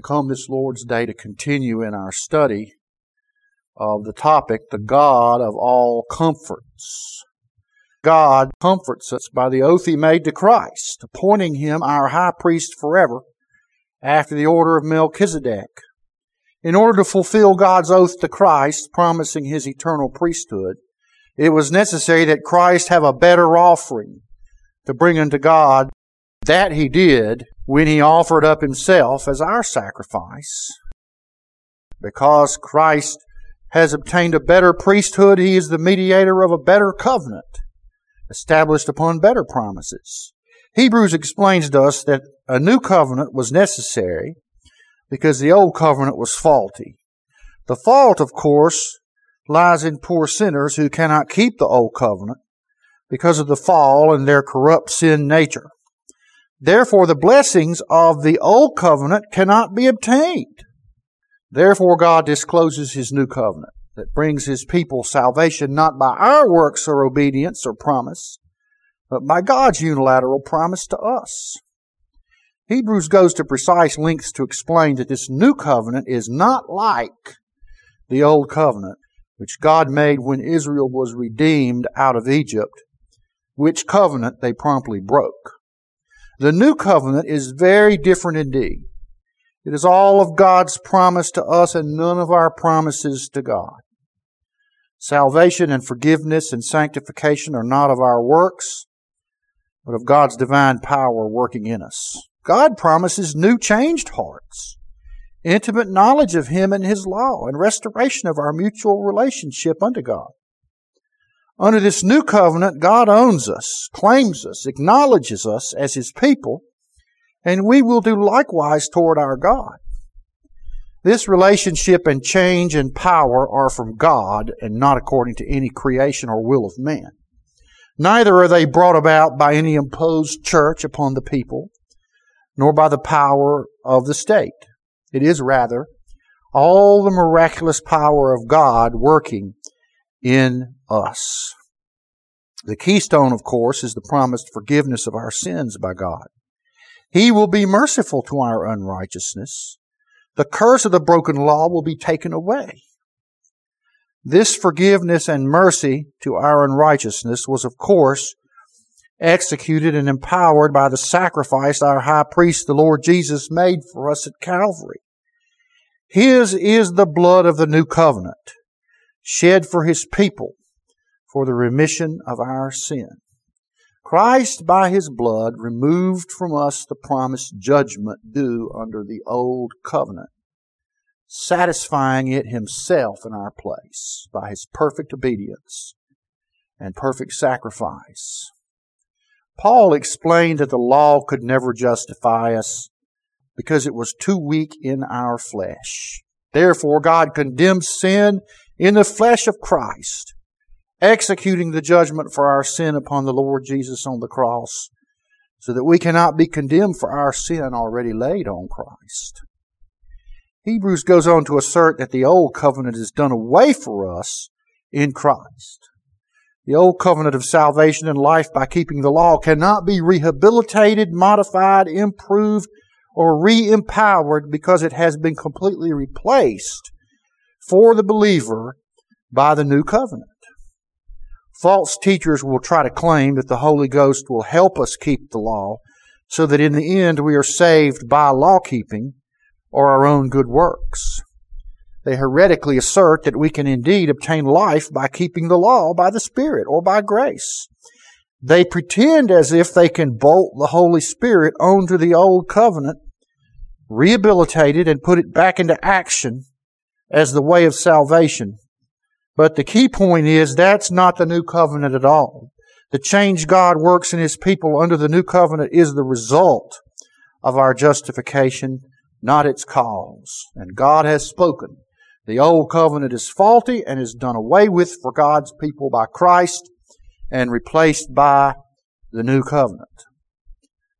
We come this Lord's Day to continue in our study of the topic, the God of all comforts. God comforts us by the oath he made to Christ, appointing him our high priest forever after the order of Melchizedek. In order to fulfill God's oath to Christ, promising his eternal priesthood, it was necessary that Christ have a better offering to bring unto God. That he did when he offered up himself as our sacrifice. Because Christ has obtained a better priesthood, he is the mediator of a better covenant, established upon better promises. Hebrews explains to us that a new covenant was necessary because the old covenant was faulty. The fault, of course, lies in poor sinners who cannot keep the old covenant because of the fall and their corrupt sin nature. Therefore, the blessings of the old covenant cannot be obtained. Therefore, God discloses his new covenant that brings his people salvation not by our works or obedience or promise, but by God's unilateral promise to us. Hebrews goes to precise lengths to explain that this new covenant is not like the old covenant, which God made when Israel was redeemed out of Egypt, which covenant they promptly broke. The new covenant is very different indeed. It is all of God's promise to us and none of our promises to God. Salvation and forgiveness and sanctification are not of our works, but of God's divine power working in us. God promises new changed hearts, intimate knowledge of Him and His law, and restoration of our mutual relationship unto God. Under this new covenant, God owns us, claims us, acknowledges us as His people, and we will do likewise toward our God. This relationship and change and power are from God and not according to any creation or will of man. Neither are they brought about by any imposed church upon the people, nor by the power of the state. It is rather all the miraculous power of God working in us. The keystone, of course, is the promised forgiveness of our sins by God. He will be merciful to our unrighteousness. The curse of the broken law will be taken away. This forgiveness and mercy to our unrighteousness was, of course, executed and empowered by the sacrifice our high priest, the Lord Jesus, made for us at Calvary. His is the blood of the new covenant, shed for his people for the remission of our sin. Christ, by his blood, removed from us the promised judgment due under the old covenant, satisfying it himself in our place by his perfect obedience and perfect sacrifice. Paul explained that the law could never justify us because it was too weak in our flesh. Therefore, God condemned sin in the flesh of Christ executing the judgment for our sin upon the Lord Jesus on the cross, so that we cannot be condemned for our sin already laid on Christ. Hebrews goes on to assert that the old covenant is done away for us in Christ. The old covenant of salvation and life by keeping the law cannot be rehabilitated, modified, improved, or re-empowered because it has been completely replaced for the believer by the new covenant. False teachers will try to claim that the Holy Ghost will help us keep the law so that in the end we are saved by law keeping or our own good works. They heretically assert that we can indeed obtain life by keeping the law by the Spirit or by grace. They pretend as if they can bolt the Holy Spirit onto the old covenant, rehabilitate it, and put it back into action as the way of salvation but the key point is that's not the new covenant at all. The change God works in His people under the new covenant is the result of our justification, not its cause. And God has spoken. The old covenant is faulty and is done away with for God's people by Christ and replaced by the new covenant.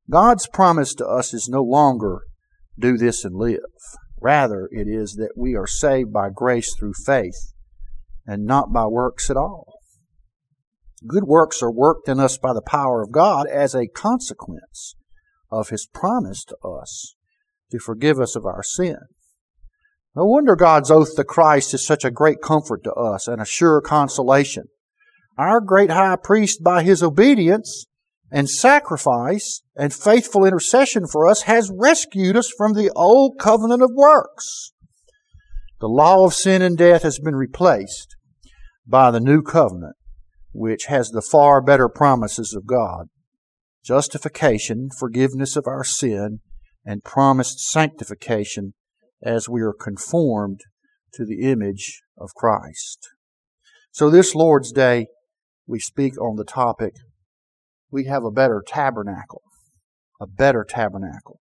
God's promise to us is no longer do this and live. Rather, it is that we are saved by grace through faith and not by works at all. Good works are worked in us by the power of God as a consequence of His promise to us to forgive us of our sin. No wonder God's oath to Christ is such a great comfort to us and a sure consolation. Our great high priest, by his obedience and sacrifice and faithful intercession for us, has rescued us from the old covenant of works. The law of sin and death has been replaced by the new covenant, which has the far better promises of God justification, forgiveness of our sin, and promised sanctification as we are conformed to the image of Christ. So this Lord's Day, we speak on the topic, we have a better tabernacle. A better tabernacle.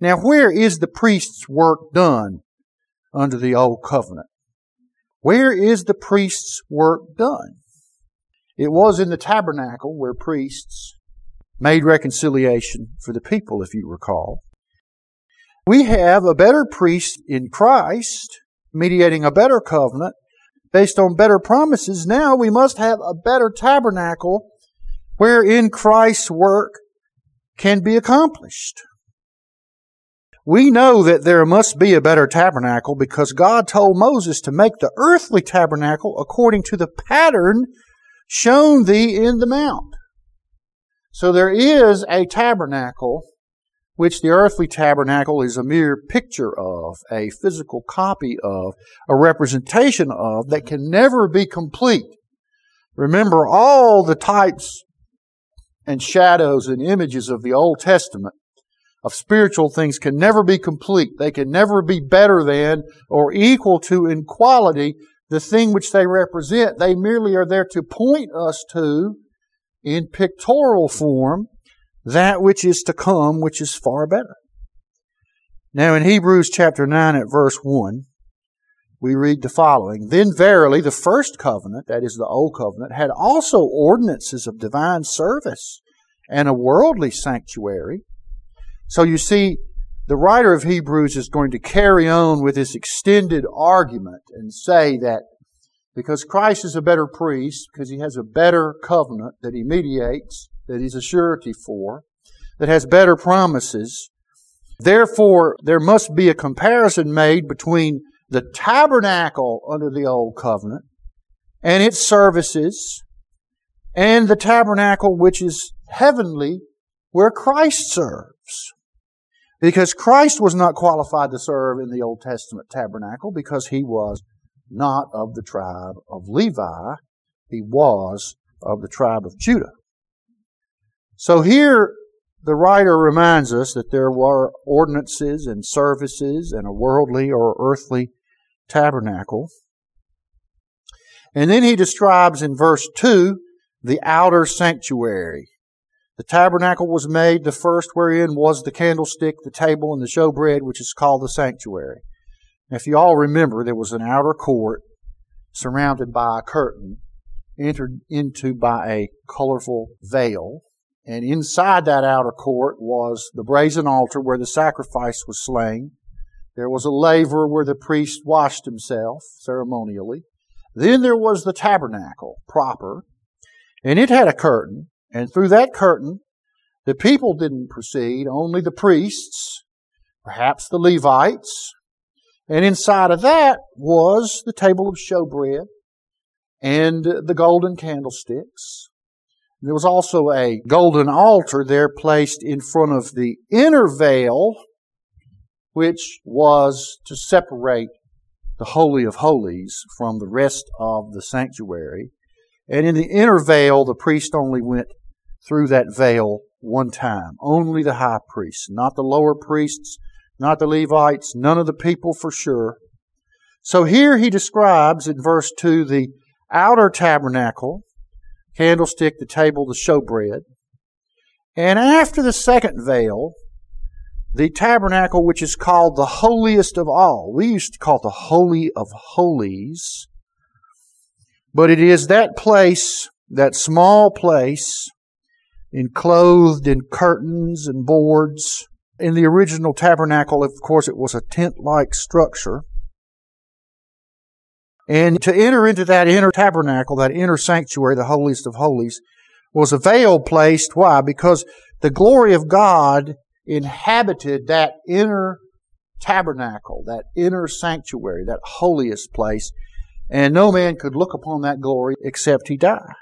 Now, where is the priest's work done under the old covenant? Where is the priest's work done? It was in the tabernacle where priests made reconciliation for the people, if you recall. We have a better priest in Christ, mediating a better covenant based on better promises. Now we must have a better tabernacle wherein Christ's work can be accomplished. We know that there must be a better tabernacle because God told Moses to make the earthly tabernacle according to the pattern shown thee in the mount. So there is a tabernacle which the earthly tabernacle is a mere picture of, a physical copy of, a representation of, that can never be complete. Remember, all the types and shadows and images of the Old Testament of spiritual things can never be complete. They can never be better than or equal to in quality the thing which they represent. They merely are there to point us to, in pictorial form, that which is to come, which is far better. Now in Hebrews chapter 9 at verse 1, we read the following. Then verily the first covenant, that is the old covenant, had also ordinances of divine service and a worldly sanctuary. So you see, the writer of Hebrews is going to carry on with this extended argument and say that because Christ is a better priest, because he has a better covenant that he mediates, that he's a surety for, that has better promises. Therefore, there must be a comparison made between the tabernacle under the old covenant and its services and the tabernacle which is heavenly where Christ serves. Because Christ was not qualified to serve in the Old Testament tabernacle because he was not of the tribe of Levi. He was of the tribe of Judah. So here the writer reminds us that there were ordinances and services and a worldly or earthly tabernacle. And then he describes in verse 2 the outer sanctuary. The tabernacle was made, the first wherein was the candlestick, the table, and the showbread, which is called the sanctuary. If you all remember, there was an outer court surrounded by a curtain, entered into by a colorful veil. And inside that outer court was the brazen altar where the sacrifice was slain. There was a laver where the priest washed himself ceremonially. Then there was the tabernacle proper, and it had a curtain, and through that curtain, the people didn't proceed, only the priests, perhaps the Levites, and inside of that was the table of showbread and the golden candlesticks there was also a golden altar there placed in front of the inner veil, which was to separate the Holy of Holies from the rest of the sanctuary. And in the inner veil, the priest only went through that veil one time. Only the high priest, not the lower priests, not the Levites, none of the people for sure. So here he describes in verse 2 the outer tabernacle, candlestick, the table, the showbread. And after the second veil, the tabernacle, which is called the holiest of all. We used to call it the Holy of Holies. But it is that place, that small place, enclosed in curtains and boards. In the original tabernacle, of course, it was a tent like structure. And to enter into that inner tabernacle, that inner sanctuary, the holiest of holies, was a veil placed. Why? Because the glory of God inhabited that inner tabernacle, that inner sanctuary, that holiest place, and no man could look upon that glory except he die.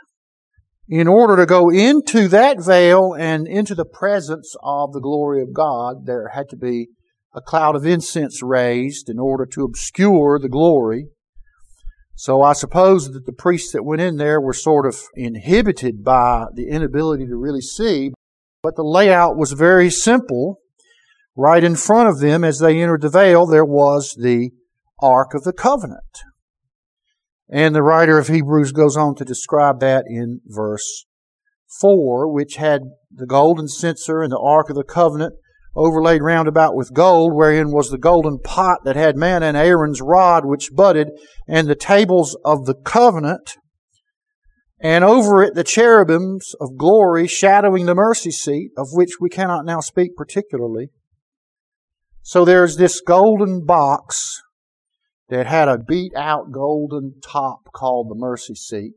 In order to go into that veil and into the presence of the glory of God, there had to be a cloud of incense raised in order to obscure the glory. So I suppose that the priests that went in there were sort of inhibited by the inability to really see, but the layout was very simple. Right in front of them, as they entered the veil, there was the Ark of the Covenant. And the writer of Hebrews goes on to describe that in verse 4, which had the golden censer and the Ark of the Covenant overlaid round about with gold, wherein was the golden pot that had manna and Aaron's rod which budded, and the tables of the covenant, and over it the cherubims of glory shadowing the mercy seat, of which we cannot now speak particularly. So there's this golden box that had a beat out golden top called the mercy seat.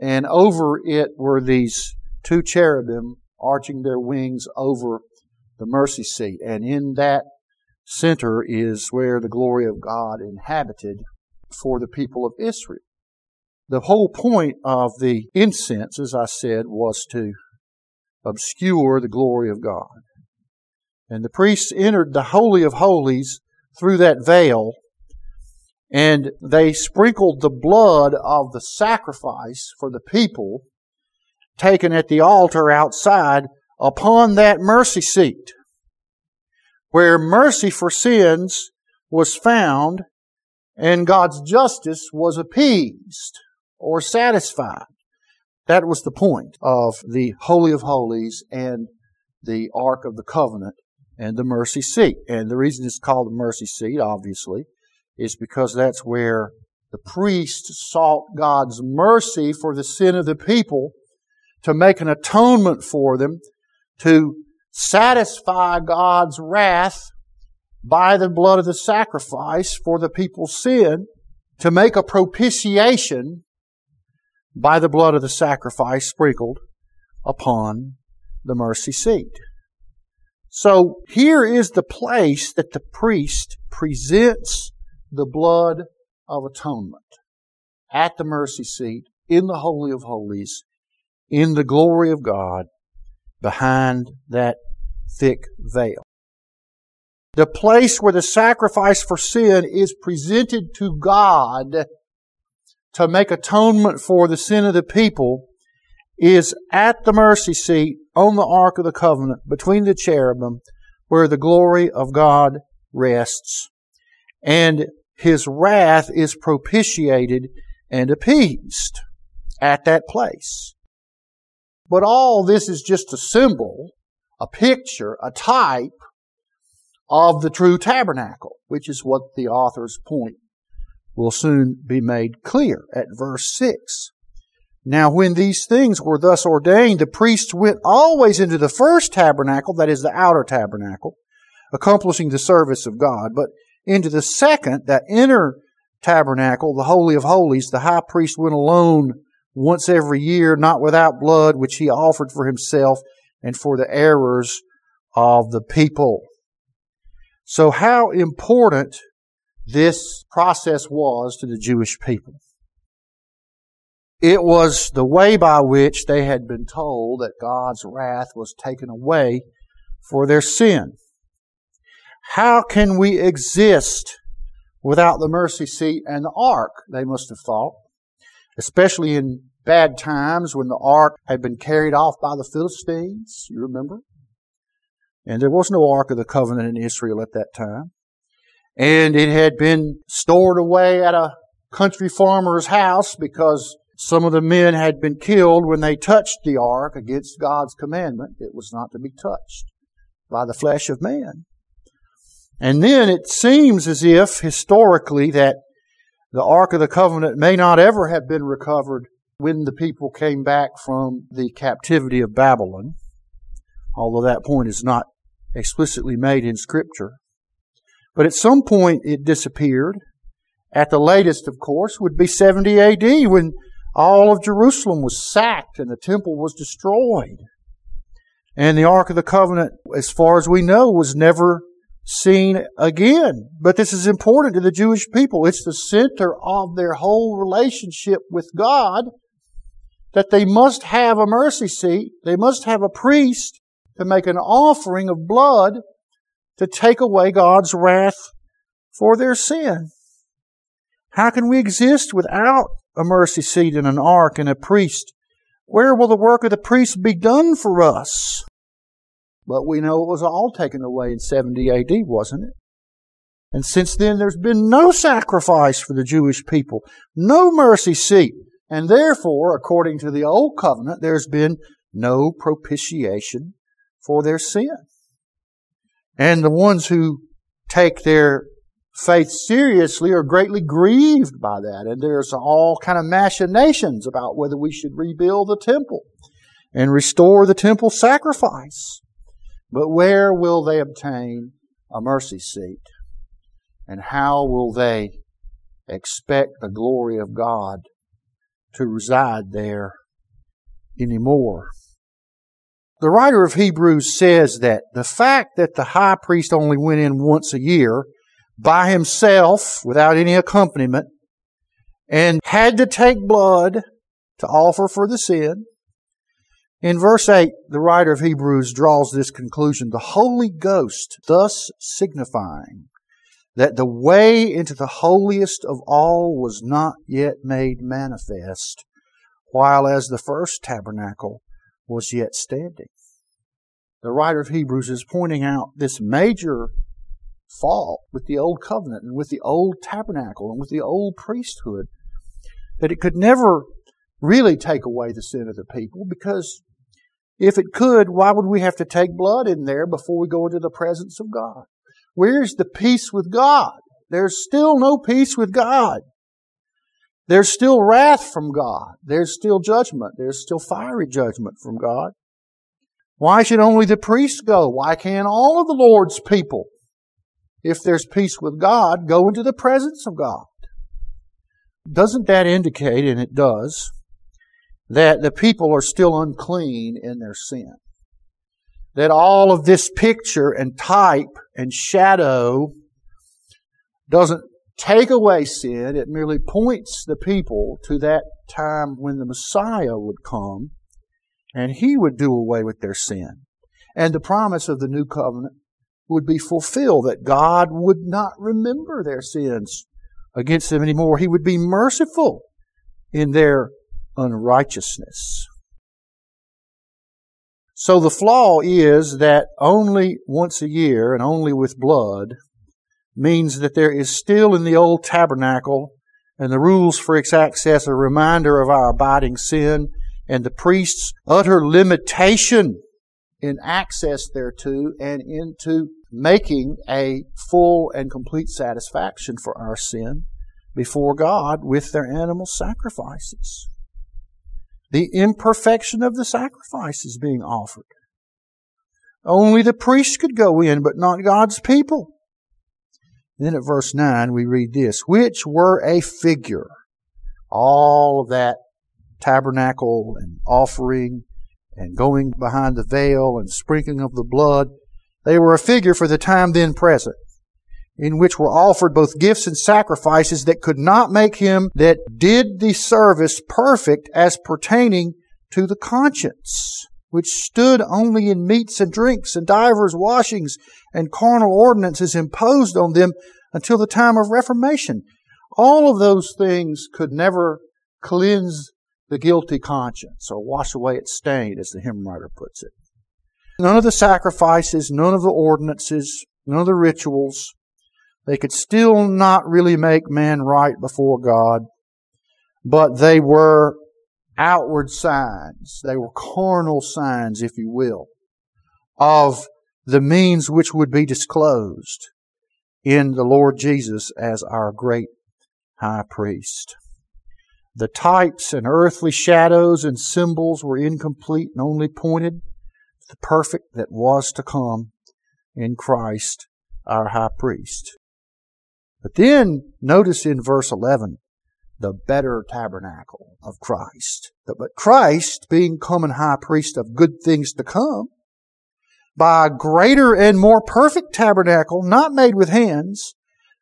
And over it were these two cherubim arching their wings over the mercy seat. And in that center is where the glory of God inhabited for the people of Israel. The whole point of the incense, as I said, was to obscure the glory of God. And the priests entered the Holy of Holies through that veil, and they sprinkled the blood of the sacrifice for the people taken at the altar outside upon that mercy seat, where mercy for sins was found and God's justice was appeased or satisfied. That was the point of the Holy of Holies and the Ark of the Covenant and the mercy seat. And the reason it's called the mercy seat, obviously, is because that's where the priest sought God's mercy for the sin of the people to make an atonement for them to satisfy God's wrath by the blood of the sacrifice for the people's sin, to make a propitiation by the blood of the sacrifice sprinkled upon the mercy seat. So here is the place that the priest presents the blood of atonement at the mercy seat in the Holy of Holies in the glory of God behind that thick veil. The place where the sacrifice for sin is presented to God to make atonement for the sin of the people is at the mercy seat on the Ark of the Covenant between the cherubim where the glory of God rests and his wrath is propitiated and appeased at that place. But all this is just a symbol, a picture, a type of the true tabernacle, which is what the author's point will soon be made clear at verse 6. Now, when these things were thus ordained, the priests went always into the first tabernacle, that is the outer tabernacle, accomplishing the service of God, but into the second, that inner tabernacle, the Holy of Holies, the high priest went alone once every year, not without blood, which he offered for himself and for the errors of the people. So how important this process was to the Jewish people. It was the way by which they had been told that God's wrath was taken away for their sin. How can we exist without the mercy seat and the ark? They must have thought especially in bad times when the ark had been carried off by the Philistines. You remember? And there was no ark of the covenant in Israel at that time. And it had been stored away at a country farmer's house because some of the men had been killed when they touched the ark against God's commandment. It was not to be touched by the flesh of man. And then it seems as if historically that the Ark of the Covenant may not ever have been recovered when the people came back from the captivity of Babylon, although that point is not explicitly made in Scripture. But at some point it disappeared. At the latest, of course, would be 70 AD when all of Jerusalem was sacked and the temple was destroyed. And the Ark of the Covenant, as far as we know, was never seen again. But this is important to the Jewish people. It's the center of their whole relationship with God that they must have a mercy seat. They must have a priest to make an offering of blood to take away God's wrath for their sin. How can we exist without a mercy seat and an ark and a priest? Where will the work of the priest be done for us? But we know it was all taken away in 70 AD, wasn't it? And since then, there's been no sacrifice for the Jewish people, no mercy seat. And therefore, according to the Old Covenant, there's been no propitiation for their sin. And the ones who take their faith seriously are greatly grieved by that. And there's all kind of machinations about whether we should rebuild the temple and restore the temple sacrifice. But where will they obtain a mercy seat? And how will they expect the glory of God to reside there anymore? The writer of Hebrews says that the fact that the high priest only went in once a year by himself without any accompaniment and had to take blood to offer for the sin in verse 8, the writer of Hebrews draws this conclusion the Holy Ghost, thus signifying that the way into the holiest of all was not yet made manifest, while as the first tabernacle was yet standing. The writer of Hebrews is pointing out this major fault with the old covenant and with the old tabernacle and with the old priesthood, that it could never really take away the sin of the people because if it could, why would we have to take blood in there before we go into the presence of God? Where's the peace with God? There's still no peace with God. There's still wrath from God. There's still judgment. There's still fiery judgment from God. Why should only the priests go? Why can't all of the Lord's people, if there's peace with God, go into the presence of God? Doesn't that indicate, and it does, that the people are still unclean in their sin. That all of this picture and type and shadow doesn't take away sin, it merely points the people to that time when the Messiah would come and he would do away with their sin. And the promise of the new covenant would be fulfilled that God would not remember their sins against them anymore. He would be merciful in their unrighteousness. So the flaw is that only once a year and only with blood means that there is still in the old tabernacle and the rules for its access a reminder of our abiding sin and the priest's utter limitation in access thereto and into making a full and complete satisfaction for our sin before God with their animal sacrifices the imperfection of the sacrifices being offered. Only the priests could go in, but not God's people. Then at verse 9 we read this, which were a figure. All of that tabernacle and offering and going behind the veil and sprinkling of the blood, they were a figure for the time then present in which were offered both gifts and sacrifices that could not make him that did the service perfect as pertaining to the conscience, which stood only in meats and drinks and divers washings and carnal ordinances imposed on them until the time of Reformation. All of those things could never cleanse the guilty conscience or wash away its stain, as the hymn writer puts it. None of the sacrifices, none of the ordinances, none of the rituals, they could still not really make man right before God, but they were outward signs. They were carnal signs, if you will, of the means which would be disclosed in the Lord Jesus as our great high priest. The types and earthly shadows and symbols were incomplete and only pointed to the perfect that was to come in Christ, our high priest. But then notice in verse 11 the better tabernacle of Christ. But Christ, being common high priest of good things to come, by a greater and more perfect tabernacle, not made with hands,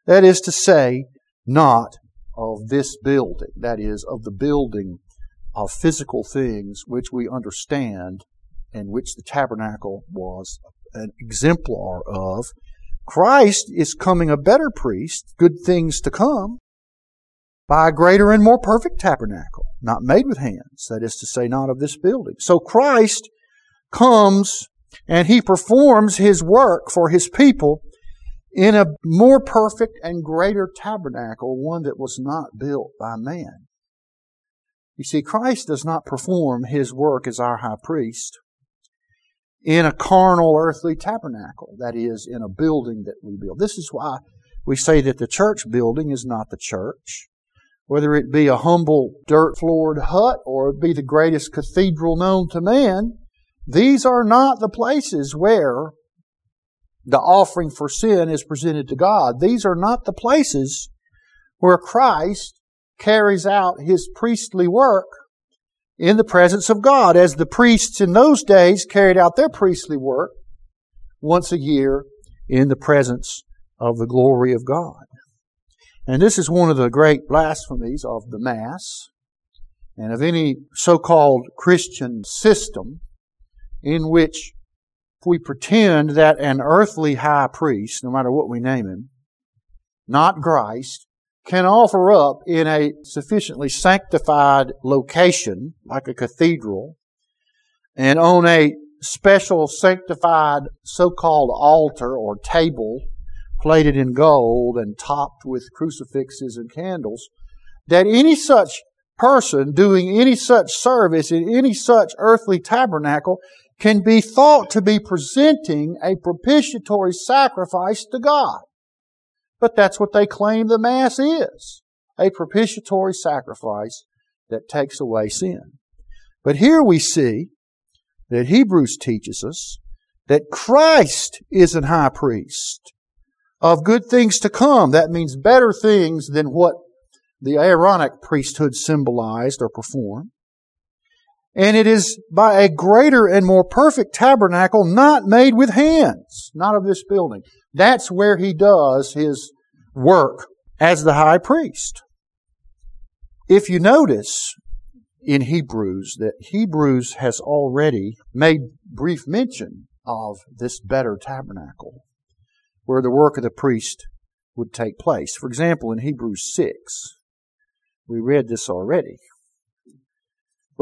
that is to say, not of this building, that is, of the building of physical things which we understand and which the tabernacle was an exemplar of. Christ is coming a better priest, good things to come, by a greater and more perfect tabernacle, not made with hands, that is to say, not of this building. So Christ comes and he performs his work for his people in a more perfect and greater tabernacle, one that was not built by man. You see, Christ does not perform his work as our high priest in a carnal earthly tabernacle, that is, in a building that we build. This is why we say that the church building is not the church. Whether it be a humble dirt floored hut or it be the greatest cathedral known to man, these are not the places where the offering for sin is presented to God. These are not the places where Christ carries out his priestly work in the presence of God, as the priests in those days carried out their priestly work once a year in the presence of the glory of God. And this is one of the great blasphemies of the Mass and of any so-called Christian system in which we pretend that an earthly high priest, no matter what we name him, not Christ, can offer up in a sufficiently sanctified location, like a cathedral, and on a special sanctified so-called altar or table plated in gold and topped with crucifixes and candles, that any such person doing any such service in any such earthly tabernacle can be thought to be presenting a propitiatory sacrifice to God. But that's what they claim the Mass is. A propitiatory sacrifice that takes away sin. But here we see that Hebrews teaches us that Christ is an high priest of good things to come. That means better things than what the Aaronic priesthood symbolized or performed. And it is by a greater and more perfect tabernacle not made with hands, not of this building. That's where he does his work as the high priest. If you notice in Hebrews that Hebrews has already made brief mention of this better tabernacle where the work of the priest would take place. For example, in Hebrews 6, we read this already.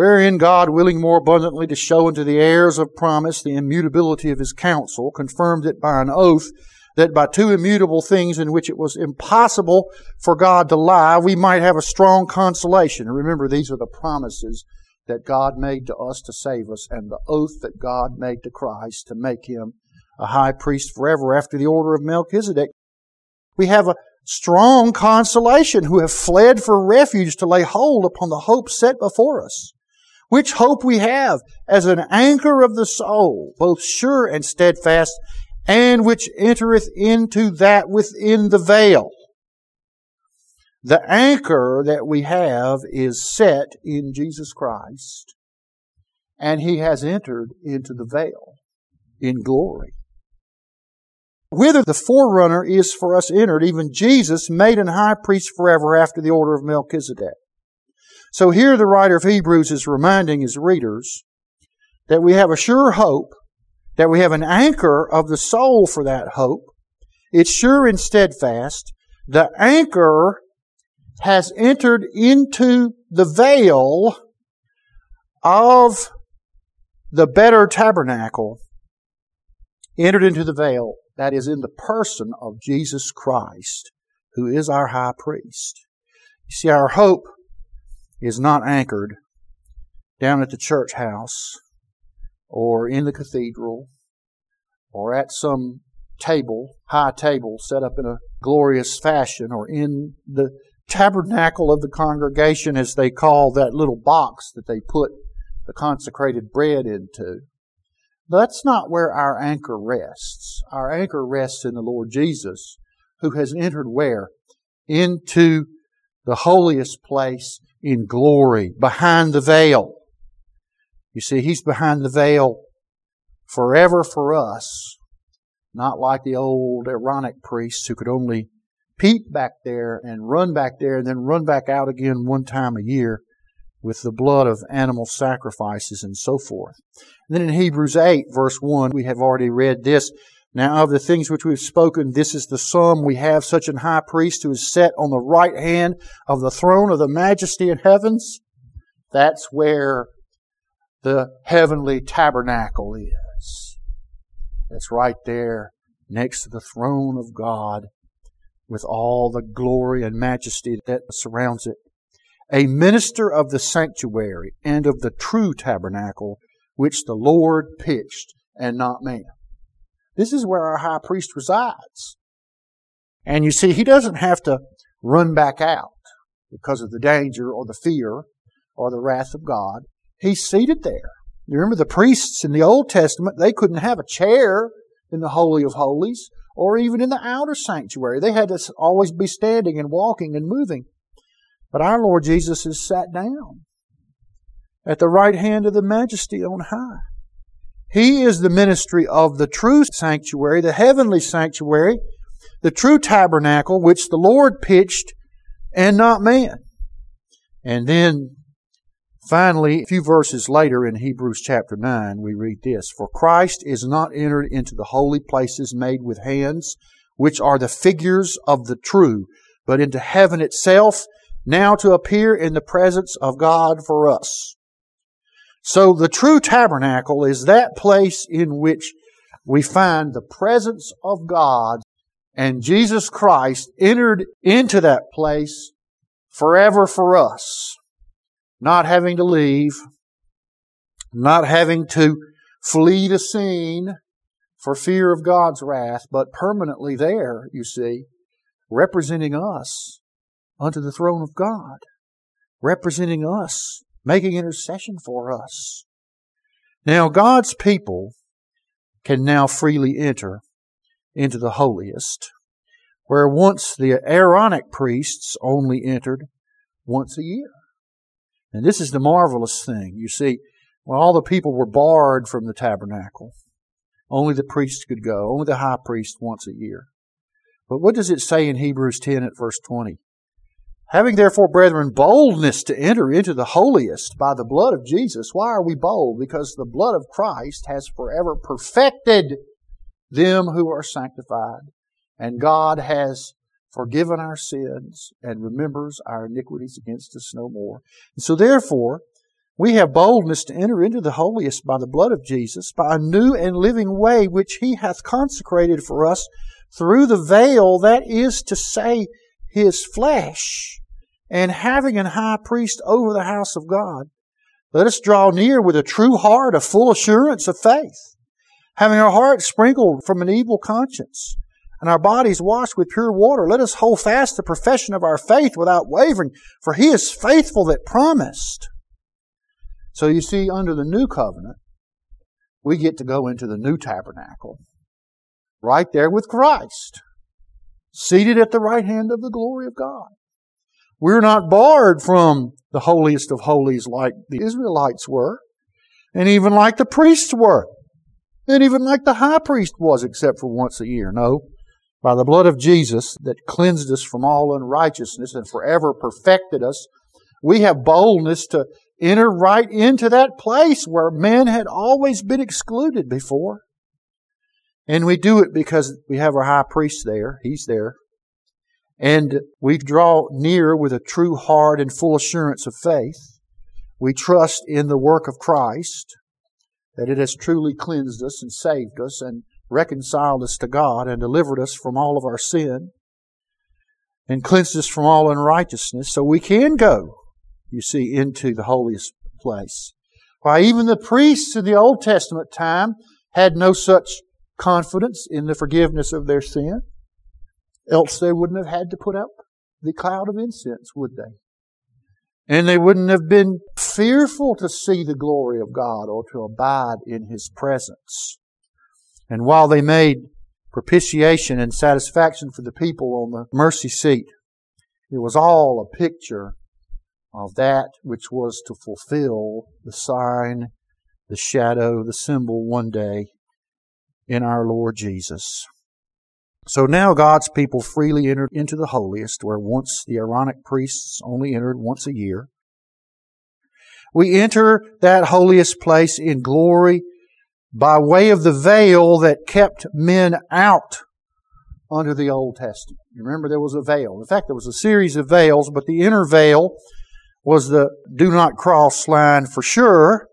Wherein God, willing more abundantly to show unto the heirs of promise the immutability of his counsel, confirmed it by an oath, that by two immutable things in which it was impossible for God to lie, we might have a strong consolation. And remember, these are the promises that God made to us to save us, and the oath that God made to Christ to make him a high priest forever after the order of Melchizedek. We have a strong consolation who have fled for refuge to lay hold upon the hope set before us. Which hope we have as an anchor of the soul, both sure and steadfast, and which entereth into that within the veil. The anchor that we have is set in Jesus Christ, and He has entered into the veil in glory. Whither the forerunner is for us entered, even Jesus made an high priest forever after the order of Melchizedek. So here the writer of Hebrews is reminding his readers that we have a sure hope, that we have an anchor of the soul for that hope. It's sure and steadfast. The anchor has entered into the veil of the better tabernacle, entered into the veil that is in the person of Jesus Christ, who is our high priest. You see, our hope is not anchored down at the church house or in the cathedral or at some table, high table set up in a glorious fashion or in the tabernacle of the congregation as they call that little box that they put the consecrated bread into. That's not where our anchor rests. Our anchor rests in the Lord Jesus, who has entered where? Into the holiest place in glory, behind the veil. You see, He's behind the veil forever for us, not like the old Aaronic priests who could only peep back there and run back there and then run back out again one time a year with the blood of animal sacrifices and so forth. And then in Hebrews 8 verse 1, we have already read this. Now of the things which we've spoken, this is the sum. We have such an high priest who is set on the right hand of the throne of the majesty in heavens. That's where the heavenly tabernacle is. That's right there next to the throne of God with all the glory and majesty that surrounds it. A minister of the sanctuary and of the true tabernacle which the Lord pitched and not man. This is where our high priest resides. And you see, he doesn't have to run back out because of the danger or the fear or the wrath of God. He's seated there. You remember the priests in the Old Testament, they couldn't have a chair in the Holy of Holies or even in the outer sanctuary. They had to always be standing and walking and moving. But our Lord Jesus is sat down at the right hand of the majesty on high. He is the ministry of the true sanctuary, the heavenly sanctuary, the true tabernacle which the Lord pitched and not man. And then Finally, a few verses later in Hebrews chapter 9, we read this For Christ is not entered into the holy places made with hands, which are the figures of the true, but into heaven itself, now to appear in the presence of God for us. So the true tabernacle is that place in which we find the presence of God, and Jesus Christ entered into that place forever for us not having to leave, not having to flee the scene for fear of God's wrath, but permanently there, you see, representing us unto the throne of God, representing us, making intercession for us. Now, God's people can now freely enter into the holiest, where once the Aaronic priests only entered once a year. And this is the marvelous thing. You see, when all the people were barred from the tabernacle, only the priests could go, only the high priest once a year. But what does it say in Hebrews 10 at verse 20? Having therefore, brethren, boldness to enter into the holiest by the blood of Jesus. Why are we bold? Because the blood of Christ has forever perfected them who are sanctified. And God has forgiven our sins and remembers our iniquities against us no more. And so therefore, we have boldness to enter into the holiest by the blood of Jesus, by a new and living way which he hath consecrated for us through the veil, that is to say, his flesh, and having an high priest over the house of God, let us draw near with a true heart, a full assurance of faith, having our hearts sprinkled from an evil conscience, and our bodies washed with pure water. Let us hold fast the profession of our faith without wavering, for he is faithful that promised. So you see, under the new covenant, we get to go into the new tabernacle, right there with Christ, seated at the right hand of the glory of God. We're not barred from the holiest of holies like the Israelites were, and even like the priests were, and even like the high priest was, except for once a year. No, by the blood of Jesus that cleansed us from all unrighteousness and forever perfected us, we have boldness to enter right into that place where men had always been excluded before. And we do it because we have our high priest there. He's there. And we draw near with a true heart and full assurance of faith. We trust in the work of Christ, that it has truly cleansed us and saved us and reconciled us to God and delivered us from all of our sin and cleansed us from all unrighteousness. So we can go, you see, into the holiest place. Why, even the priests in the Old Testament time had no such confidence in the forgiveness of their sin. Else they wouldn't have had to put up the cloud of incense, would they? And they wouldn't have been fearful to see the glory of God or to abide in His presence. And while they made propitiation and satisfaction for the people on the mercy seat, it was all a picture of that which was to fulfill the sign, the shadow, the symbol one day in our Lord Jesus. So now God's people freely entered into the holiest, where once the Aaronic priests only entered once a year. We enter that holiest place in glory by way of the veil that kept men out under the Old Testament. You remember there was a veil. In fact, there was a series of veils, but the inner veil was the do not cross line for sure.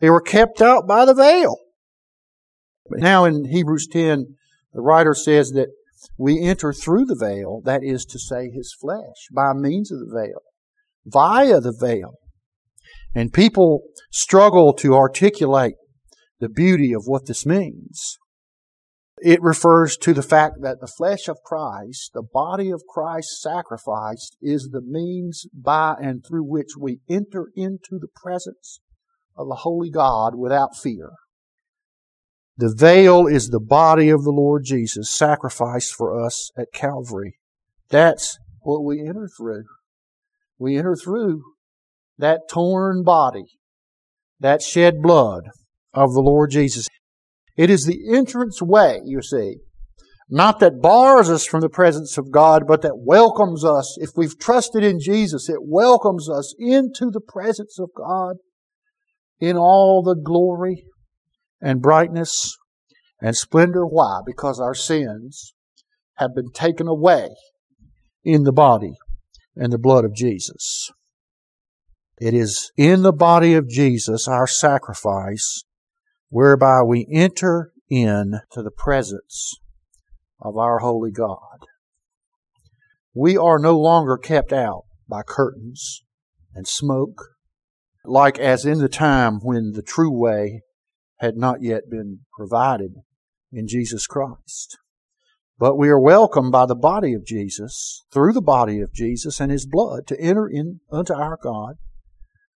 They were kept out by the veil. But now in Hebrews 10, the writer says that we enter through the veil, that is to say, his flesh, by means of the veil, via the veil. And people struggle to articulate the beauty of what this means. It refers to the fact that the flesh of Christ, the body of Christ sacrificed, is the means by and through which we enter into the presence of the Holy God without fear. The veil is the body of the Lord Jesus sacrificed for us at Calvary. That's what we enter through. We enter through that torn body, that shed blood of the Lord Jesus. It is the entrance way, you see, not that bars us from the presence of God, but that welcomes us. If we've trusted in Jesus, it welcomes us into the presence of God in all the glory and brightness and splendor. Why? Because our sins have been taken away in the body and the blood of Jesus. It is in the body of Jesus, our sacrifice, whereby we enter in to the presence of our holy God. We are no longer kept out by curtains and smoke, like as in the time when the true way had not yet been provided in Jesus Christ. But we are welcomed by the body of Jesus, through the body of Jesus and His blood, to enter in unto our God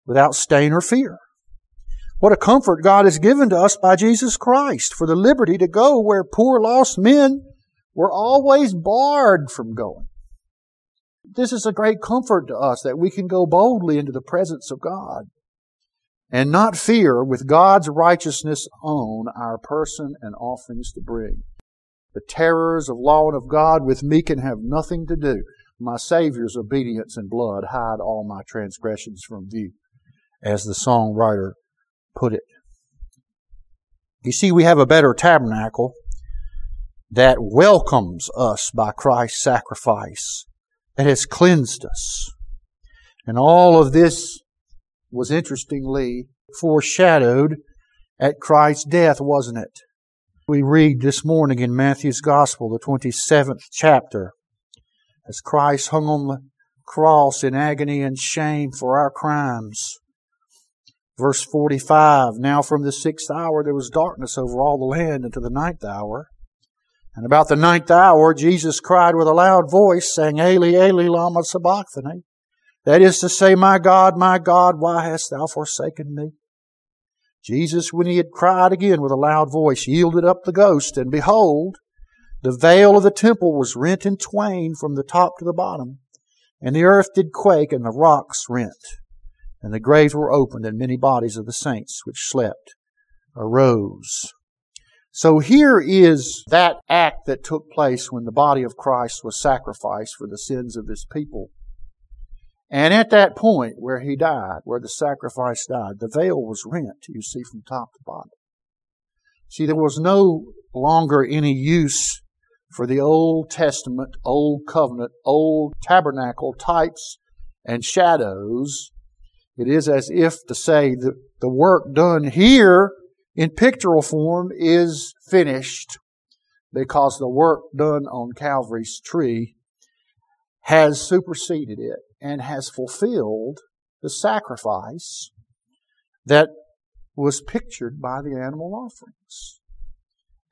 without stain or fear. What a comfort God has given to us by Jesus Christ for the liberty to go where poor lost men were always barred from going. This is a great comfort to us that we can go boldly into the presence of God and not fear with God's righteousness on our person and offerings to bring. The terrors of law and of God with me can have nothing to do. My Savior's obedience and blood hide all my transgressions from view, as the songwriter put it. You see, we have a better tabernacle that welcomes us by Christ's sacrifice, that has cleansed us. And all of this was interestingly foreshadowed at Christ's death, wasn't it? We read this morning in Matthew's Gospel, the 27th chapter, as Christ hung on the cross in agony and shame for our crimes. Verse 45, Now from the sixth hour there was darkness over all the land unto the ninth hour. And about the ninth hour Jesus cried with a loud voice, saying, Eli, Eli, lama sabachthani. That is to say, My God, my God, why hast thou forsaken me? Jesus, when he had cried again with a loud voice, yielded up the ghost, and behold, the veil of the temple was rent in twain from the top to the bottom, and the earth did quake, and the rocks rent. And the graves were opened, and many bodies of the saints which slept arose. So here is that act that took place when the body of Christ was sacrificed for the sins of his people. And at that point where he died, where the sacrifice died, the veil was rent, you see, from top to bottom. See, there was no longer any use for the Old Testament, Old Covenant, Old Tabernacle types and shadows it is as if to say that the work done here in pictorial form is finished because the work done on Calvary's tree has superseded it and has fulfilled the sacrifice that was pictured by the animal offerings.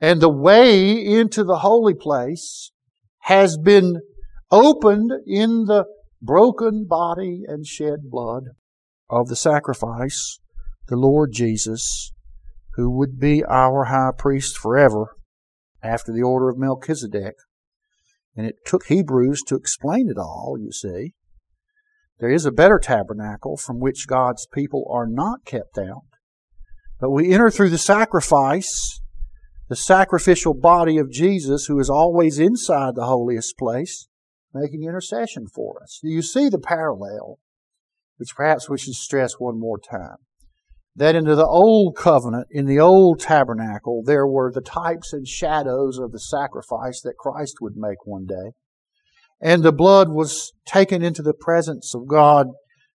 And the way into the holy place has been opened in the broken body and shed blood of the sacrifice, the Lord Jesus, who would be our high priest forever after the order of Melchizedek. And it took Hebrews to explain it all, you see. There is a better tabernacle from which God's people are not kept out. But we enter through the sacrifice the sacrificial body of Jesus, who is always inside the holiest place, making intercession for us. Do you see the parallel? Which perhaps we should stress one more time. That into the old covenant, in the old tabernacle, there were the types and shadows of the sacrifice that Christ would make one day. And the blood was taken into the presence of God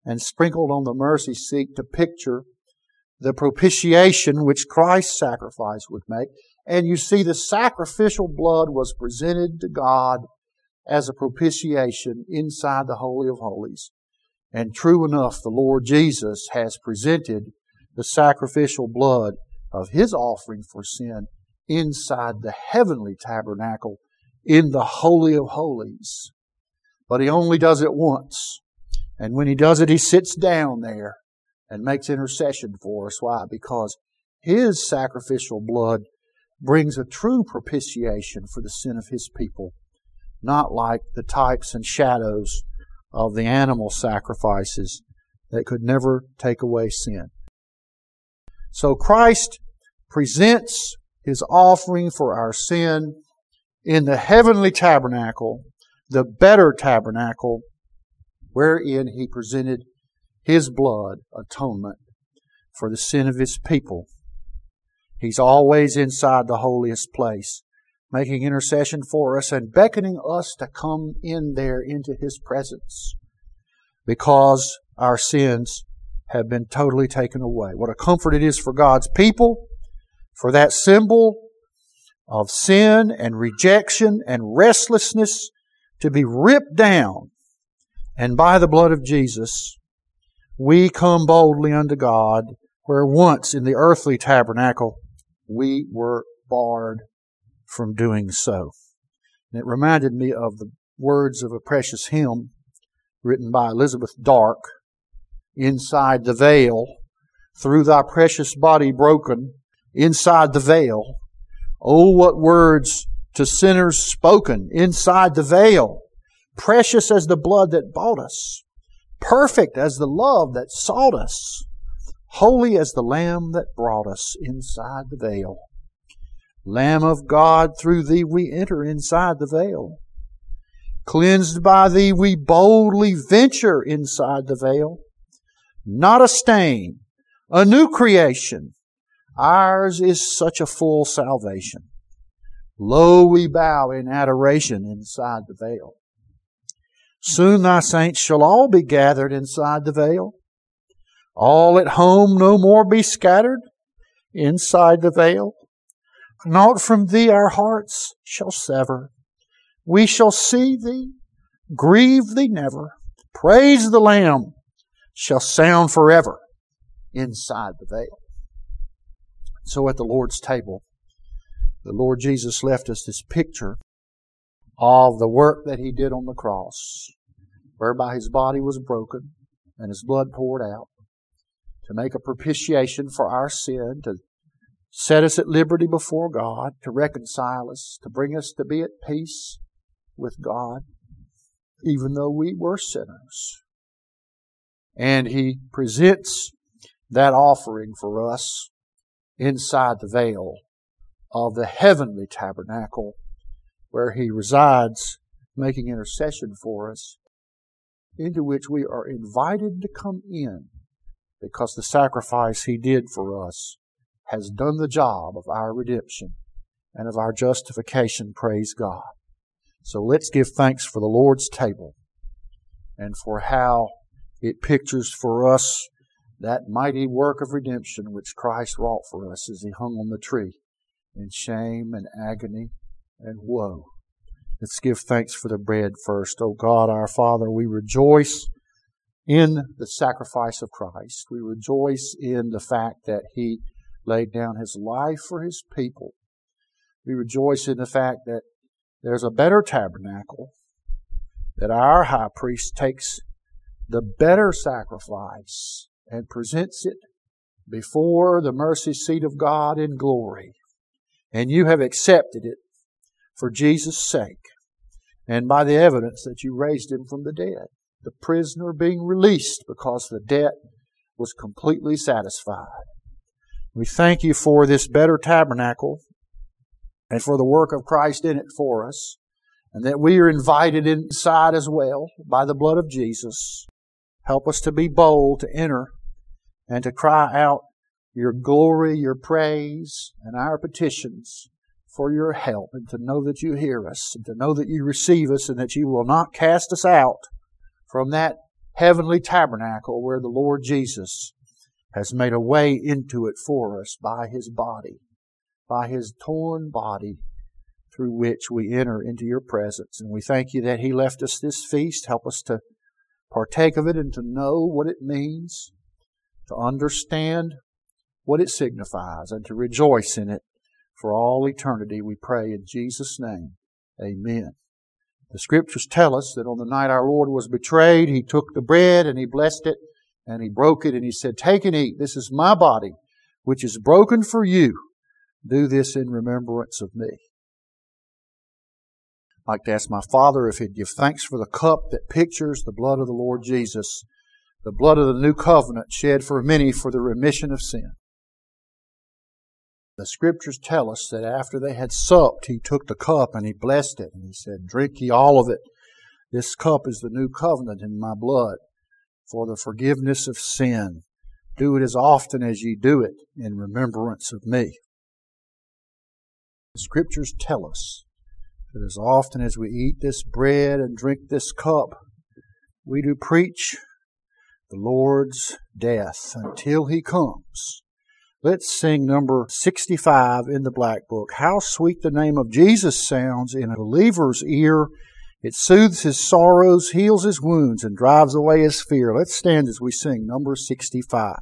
and sprinkled on the mercy seat to picture the propitiation which Christ's sacrifice would make. And you see the sacrificial blood was presented to God as a propitiation inside the Holy of Holies. And true enough, the Lord Jesus has presented the sacrificial blood of His offering for sin inside the heavenly tabernacle in the Holy of Holies. But He only does it once. And when He does it, He sits down there and makes intercession for us. Why? Because His sacrificial blood brings a true propitiation for the sin of His people not like the types and shadows of the animal sacrifices that could never take away sin. So Christ presents his offering for our sin in the heavenly tabernacle, the better tabernacle, wherein he presented his blood atonement for the sin of his people. He's always inside the holiest place making intercession for us and beckoning us to come in there into His presence because our sins have been totally taken away. What a comfort it is for God's people, for that symbol of sin and rejection and restlessness to be ripped down. And by the blood of Jesus, we come boldly unto God, where once in the earthly tabernacle we were barred from doing so. And it reminded me of the words of a precious hymn written by Elizabeth Dark inside the veil, through thy precious body broken, inside the veil. Oh, what words to sinners spoken inside the veil, precious as the blood that bought us, perfect as the love that sought us, holy as the lamb that brought us inside the veil. Lamb of God, through thee we enter inside the veil. Cleansed by thee, we boldly venture inside the veil. Not a stain, a new creation. Ours is such a full salvation. Lo, we bow in adoration inside the veil. Soon thy saints shall all be gathered inside the veil. All at home no more be scattered inside the veil. Not from thee our hearts shall sever. We shall see thee, grieve thee never. Praise the Lamb shall sound forever inside the veil. So at the Lord's table, the Lord Jesus left us this picture of the work that He did on the cross, whereby His body was broken and His blood poured out to make a propitiation for our sin, to set us at liberty before God, to reconcile us, to bring us to be at peace with God, even though we were sinners. And He presents that offering for us inside the veil of the heavenly tabernacle where He resides, making intercession for us, into which we are invited to come in because the sacrifice He did for us has done the job of our redemption and of our justification, praise God. So let's give thanks for the Lord's table and for how it pictures for us that mighty work of redemption which Christ wrought for us as He hung on the tree in shame and agony and woe. Let's give thanks for the bread first. O oh God, our Father, we rejoice in the sacrifice of Christ. We rejoice in the fact that He laid down his life for his people. We rejoice in the fact that there's a better tabernacle, that our high priest takes the better sacrifice and presents it before the mercy seat of God in glory. And you have accepted it for Jesus' sake and by the evidence that you raised him from the dead. The prisoner being released because the debt was completely satisfied. We thank you for this better tabernacle and for the work of Christ in it for us, and that we are invited inside as well by the blood of Jesus. Help us to be bold to enter and to cry out your glory, your praise, and our petitions for your help, and to know that you hear us, and to know that you receive us, and that you will not cast us out from that heavenly tabernacle where the Lord Jesus has made a way into it for us by His body, by His torn body through which we enter into your presence. And we thank you that He left us this feast. Help us to partake of it and to know what it means, to understand what it signifies, and to rejoice in it for all eternity. We pray in Jesus' name. Amen. The scriptures tell us that on the night our Lord was betrayed, He took the bread and He blessed it and He broke it and He said, Take and eat. This is my body, which is broken for you. Do this in remembrance of me. I'd like to ask my Father if He'd give thanks for the cup that pictures the blood of the Lord Jesus, the blood of the new covenant shed for many for the remission of sin. The scriptures tell us that after they had supped, he took the cup and he blessed it and he said, Drink ye all of it. This cup is the new covenant in my blood for the forgiveness of sin. Do it as often as ye do it in remembrance of me. The scriptures tell us that as often as we eat this bread and drink this cup, we do preach the Lord's death until he comes. Let's sing number 65 in the Black Book. How sweet the name of Jesus sounds in a believer's ear. It soothes his sorrows, heals his wounds, and drives away his fear. Let's stand as we sing number 65.